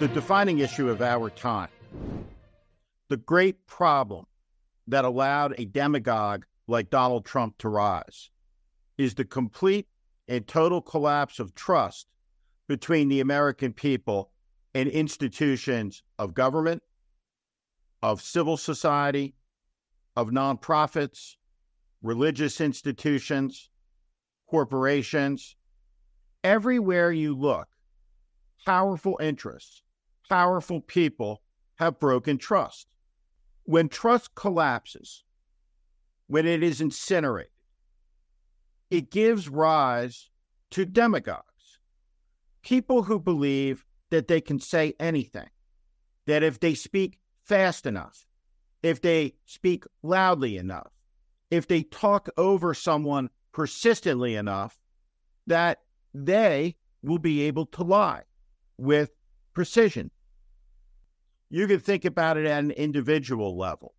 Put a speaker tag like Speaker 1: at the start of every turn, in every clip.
Speaker 1: The defining issue of our time. The great problem that allowed a demagogue like Donald Trump to rise is the complete and total collapse of trust between the American people and institutions of government, of civil society, of nonprofits, religious institutions, corporations. Everywhere you look, powerful interests, powerful people have broken trust. When trust collapses, when it is incinerated, it gives rise to demagogues, people who believe that they can say anything, that if they speak fast enough, if they speak loudly enough, if they talk over someone persistently enough, that they will be able to lie with precision. You can think about it at an individual level.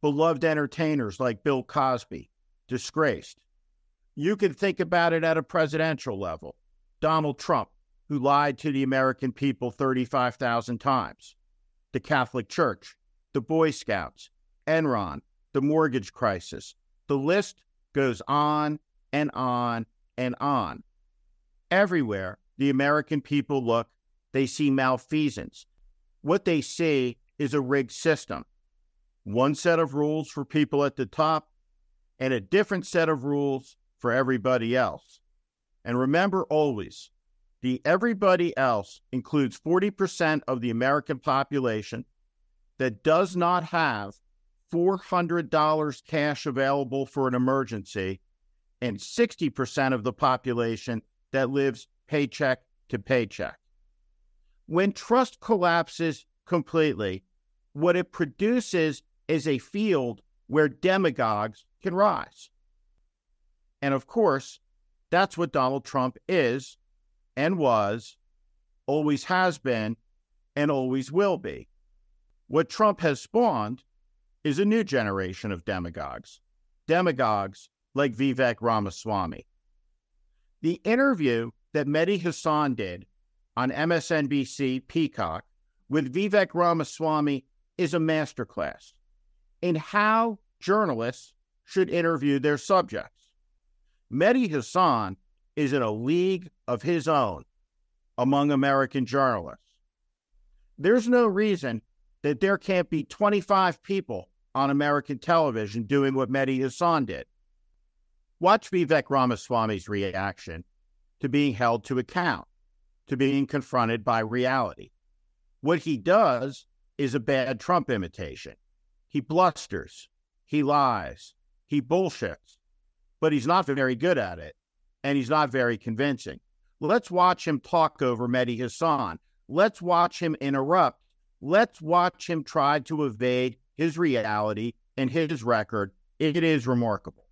Speaker 1: Beloved entertainers like Bill Cosby, disgraced. You can think about it at a presidential level. Donald Trump, who lied to the American people 35,000 times the Catholic Church, the Boy Scouts, Enron, the mortgage crisis. The list goes on and on and on. Everywhere the American people look, they see malfeasance. What they see is a rigged system. One set of rules for people at the top and a different set of rules for everybody else. And remember always, the everybody else includes 40% of the American population that does not have $400 cash available for an emergency and 60% of the population that lives paycheck to paycheck. When trust collapses completely, what it produces is a field where demagogues can rise. And of course, that's what Donald Trump is and was, always has been, and always will be. What Trump has spawned is a new generation of demagogues, demagogues like Vivek Ramaswamy. The interview that Mehdi Hasan did on MSNBC Peacock with Vivek Ramaswamy is a masterclass in how journalists should interview their subjects. Mehdi Hasan is in a league of his own among American journalists. There's no reason that there can't be 25 people on American television doing what Mehdi Hasan did. Watch Vivek Ramaswamy's reaction to being held to account, to being confronted by reality. What he does is a bad Trump imitation. He blusters, he lies, he bullshits, but he's not very good at it and he's not very convincing. Let's watch him talk over Mehdi Hasan. Let's watch him interrupt. Let's watch him try to evade his reality and his record. It is remarkable.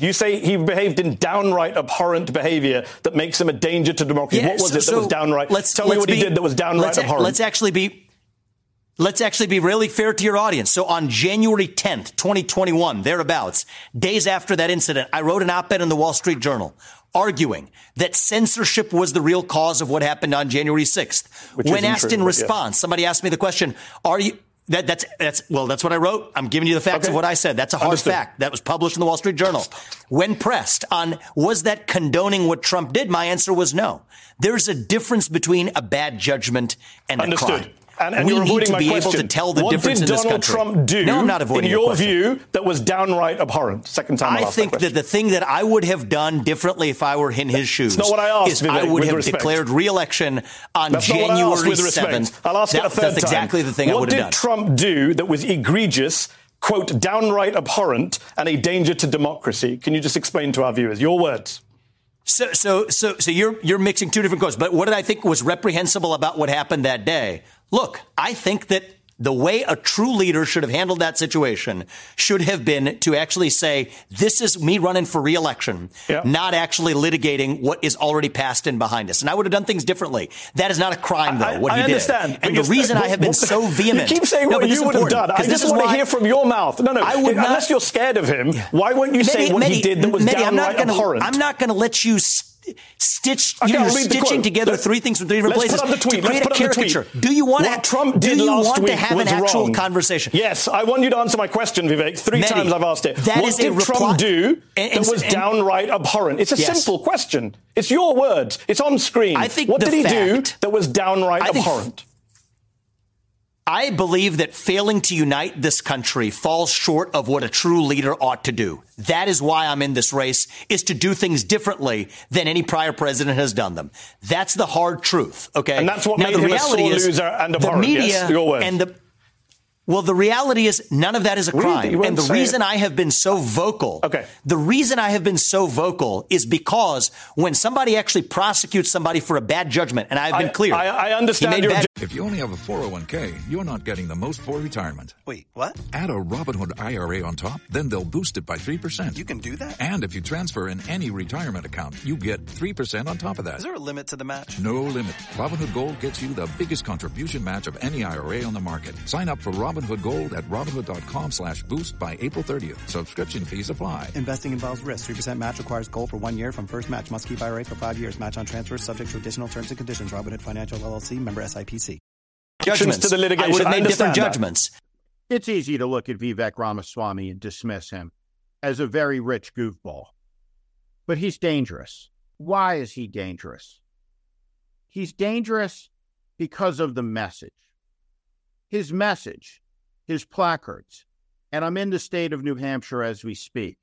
Speaker 2: You say he behaved in downright abhorrent behavior that makes him a danger to democracy.
Speaker 3: Yeah,
Speaker 2: what was
Speaker 3: so,
Speaker 2: it that was downright?
Speaker 3: Let's,
Speaker 2: Tell
Speaker 3: let's
Speaker 2: me what
Speaker 3: be,
Speaker 2: he did that was downright
Speaker 3: let's,
Speaker 2: abhorrent.
Speaker 3: Let's actually be Let's actually be really fair to your audience. So on January 10th, 2021, thereabouts, days after that incident, I wrote an op-ed in the Wall Street Journal arguing that censorship was the real cause of what happened on January 6th.
Speaker 2: Which
Speaker 3: when asked
Speaker 2: true,
Speaker 3: in response, somebody asked me the question, are you, that, that's, that's, well, that's what I wrote. I'm giving you the facts
Speaker 2: Okay.
Speaker 3: of what I said. That's a hard
Speaker 2: Understood.
Speaker 3: fact. That was published in the Wall Street Journal. When pressed on, was that condoning what Trump did? My answer was no. There's a difference between a bad judgment and a
Speaker 2: Understood.
Speaker 3: crime.
Speaker 2: And, and
Speaker 3: we
Speaker 2: you're
Speaker 3: need
Speaker 2: avoiding
Speaker 3: to
Speaker 2: my
Speaker 3: be
Speaker 2: question.
Speaker 3: able to tell the
Speaker 2: what
Speaker 3: difference
Speaker 2: did
Speaker 3: in this
Speaker 2: Donald. Trump do,
Speaker 3: No, I'm not avoiding
Speaker 2: in
Speaker 3: your
Speaker 2: your view, that was downright abhorrent? Second time I,
Speaker 3: I think
Speaker 2: that,
Speaker 3: that the thing that I would have done differently if I were in his shoes
Speaker 2: not what I asked,
Speaker 3: is
Speaker 2: Vivek,
Speaker 3: I would have
Speaker 2: respect.
Speaker 3: declared re-election on
Speaker 2: That's what
Speaker 3: January 7th.
Speaker 2: I'll ask
Speaker 3: That-
Speaker 2: it a third
Speaker 3: That's
Speaker 2: time.
Speaker 3: exactly the thing
Speaker 2: what
Speaker 3: I would have
Speaker 2: did. Trump do that was egregious, quote, downright abhorrent, and a danger to democracy? Can you just explain to our viewers your words?
Speaker 3: So, so, so, so you're you're mixing two different quotes. But what did I think was reprehensible about what happened that day? Look, I think that the way a true leader should have handled that situation should have been to actually say, this is me running for reelection, yeah. not actually litigating what is already passed and behind us. And I would have done things differently. That is not a crime, though,
Speaker 2: I,
Speaker 3: what
Speaker 2: I
Speaker 3: he
Speaker 2: understand,
Speaker 3: did. And the reason I have been so vehement.
Speaker 2: You keep saying no, what you would have done. I just want to hear from your mouth. No, no. I would unless not, you're scared of him, why won't you say what he did that was downright
Speaker 3: I'm not gonna,
Speaker 2: abhorrent?
Speaker 3: I'm not going to let you stitch, okay, you're stitching together Let, three things from three different places
Speaker 2: to create
Speaker 3: Let's
Speaker 2: a caricature.
Speaker 3: Do you want what to, Trump did do you want to have an actual
Speaker 2: wrong.
Speaker 3: conversation?
Speaker 2: Yes, I want you to answer my question, Vivek. Three Mehdi, times I've asked it. What did Trump do and, and, that was and, downright abhorrent? It's a yes. simple question. It's your words. It's on screen.
Speaker 3: I think
Speaker 2: what did he
Speaker 3: fact,
Speaker 2: do that was downright abhorrent?
Speaker 3: I believe that failing to unite this country falls short of what a true leader ought to do. That is why I'm in this race, is to do things differently than any prior president has done them. That's the hard truth, okay?
Speaker 2: And that's what now, made the him reality a sore is, loser and
Speaker 3: the media
Speaker 2: yes,
Speaker 3: and the well, the reality is none of that is a crime.
Speaker 2: Really?
Speaker 3: And the reason
Speaker 2: it.
Speaker 3: I have been so vocal,
Speaker 2: okay.
Speaker 3: the reason I have been so vocal is because when somebody actually prosecutes somebody for a bad judgment, and I've been
Speaker 2: I,
Speaker 3: clear.
Speaker 2: I, I understand your
Speaker 3: bad-
Speaker 4: If you only have a 401k, you're not getting the most for retirement.
Speaker 5: Wait, what?
Speaker 4: Add a Robinhood IRA on top, then they'll boost it by 3%.
Speaker 5: You can do that?
Speaker 4: And if you transfer in any retirement account, you get 3% on top of that.
Speaker 5: Is there a limit to the match?
Speaker 4: No limit. Robinhood Gold gets you the biggest contribution match of any IRA on the market. Sign up for Robinhood Gold at Robinhood Robinhood.com slash boost by April 30th. Subscription fees apply.
Speaker 5: Investing involves risk. 3% match requires gold for one year from first match. Must keep IRA for five years. Match on transfers subject to additional terms and conditions. Robinhood Financial LLC member SIPC.
Speaker 3: Judgments.
Speaker 2: To the litigation.
Speaker 3: I would have made different
Speaker 2: that.
Speaker 3: judgments.
Speaker 1: It's easy to look at Vivek Ramaswamy and dismiss him as a very rich goofball. But he's dangerous. Why is he dangerous? He's dangerous because of the message. His message his placards. And I'm in the state of New Hampshire as we speak.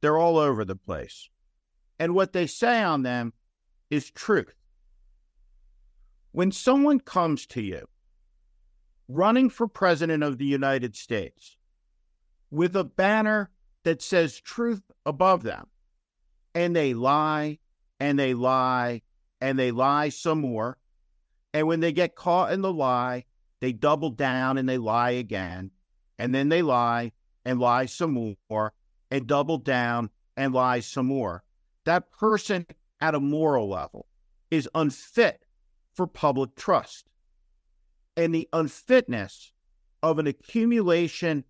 Speaker 1: They're all over the place. And what they say on them is truth. When someone comes to you running for president of the United States with a banner that says truth above them, and they lie and they lie and they lie some more, and when they get caught in the lie, they double down and they lie again, and then they lie and lie some more and double down and lie some more. That person at a moral level is unfit for public trust. And the unfitness of an accumulation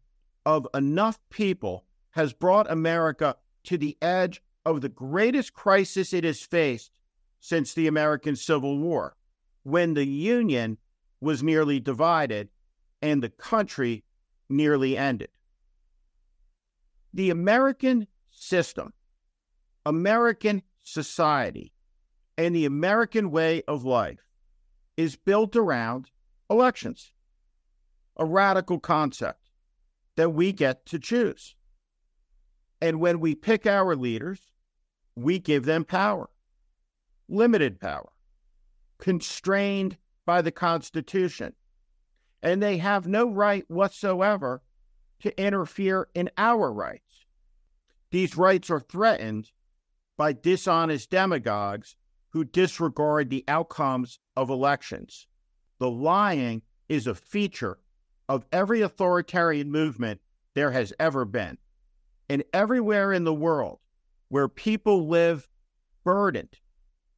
Speaker 1: of enough people has brought America to the edge of the greatest crisis it has faced since the American Civil War, when the Union was nearly divided and the country nearly ended. The American system, American society, and the American way of life is built around elections, a radical concept that we get to choose. And when we pick our leaders, we give them power, limited power, constrained by the Constitution. And they have no right whatsoever to interfere in our rights. These rights are threatened by dishonest demagogues who disregard the outcomes of elections. The lying is a feature of every authoritarian movement there has ever been. And everywhere in the world where people live burdened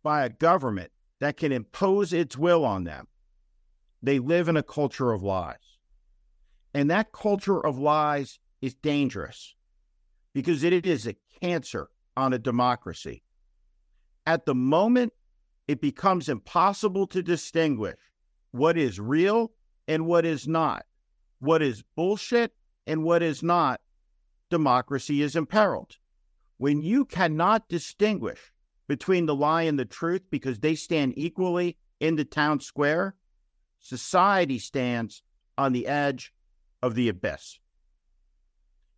Speaker 1: by a government that can impose its will on them. They live in a culture of lies. And that culture of lies is dangerous because it is a cancer on a democracy. At the moment, it becomes impossible to distinguish what is real and what is not, what is bullshit and what is not. Democracy is imperiled. When you cannot distinguish between the lie and the truth because they stand equally in the town square, society stands on the edge of the abyss.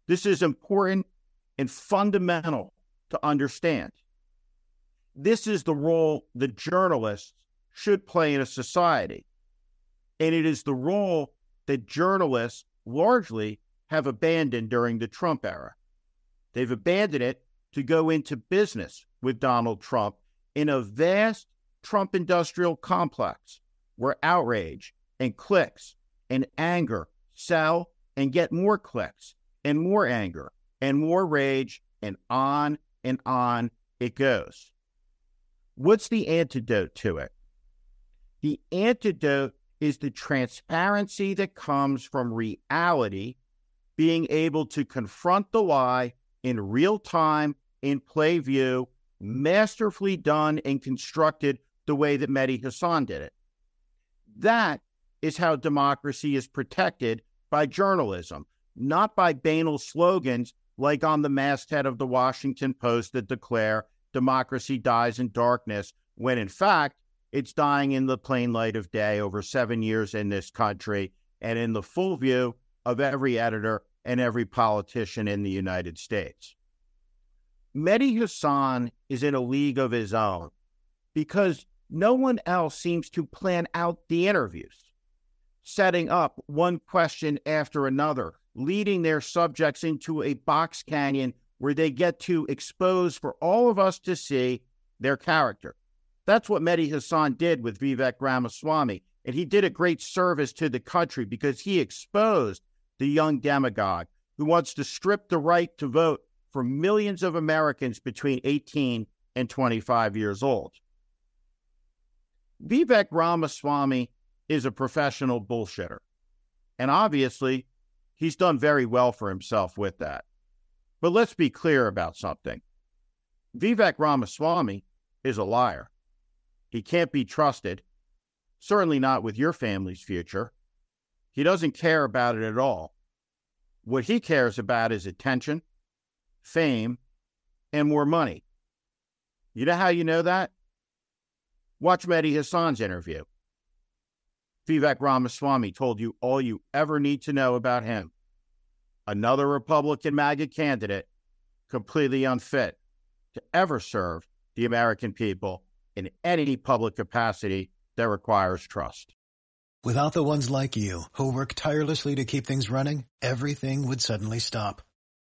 Speaker 1: This is important and fundamental to understand. This is the role the journalists should play in a society. And it is the role that journalists largely have abandoned during the Trump era. They've abandoned it to go into business with Donald Trump in a vast Trump industrial complex where outrage and clicks and anger sell and get more clicks and more anger and more rage and on and on it goes. What's the antidote to it? The antidote is the transparency that comes from reality, being able to confront the lie in real time, in play view, masterfully done and constructed the way that Mehdi Hasan did it. That is how democracy is protected by journalism, not by banal slogans like on the masthead of the Washington Post that declare democracy dies in darkness, when in fact, it's dying in the plain light of day over seven years in this country and in the full view of every editor and every politician in the United States. Mehdi Hasan is in a league of his own because no one else seems to plan out the interviews, setting up one question after another, leading their subjects into a box canyon where they get to expose for all of us to see their character. That's what Mehdi Hasan did with Vivek Ramaswamy. And he did a great service to the country because he exposed the young demagogue who wants to strip the right to vote for millions of Americans between 18 and 25 years old. Vivek Ramaswamy is a professional bullshitter. And obviously, he's done very well for himself with that. But let's be clear about something Vivek Ramaswamy is a liar. He can't be trusted, certainly not with your family's future. He doesn't care about it at all. What he cares about is attention, fame, and more money. You know how you know that? Watch Mehdi Hasan's interview. Vivek Ramaswamy told you all you ever need to know about him. Another Republican MAGA candidate, completely unfit to ever serve the American people in any public capacity that requires trust.
Speaker 6: Without the ones like you, who work tirelessly to keep things running, everything would suddenly stop.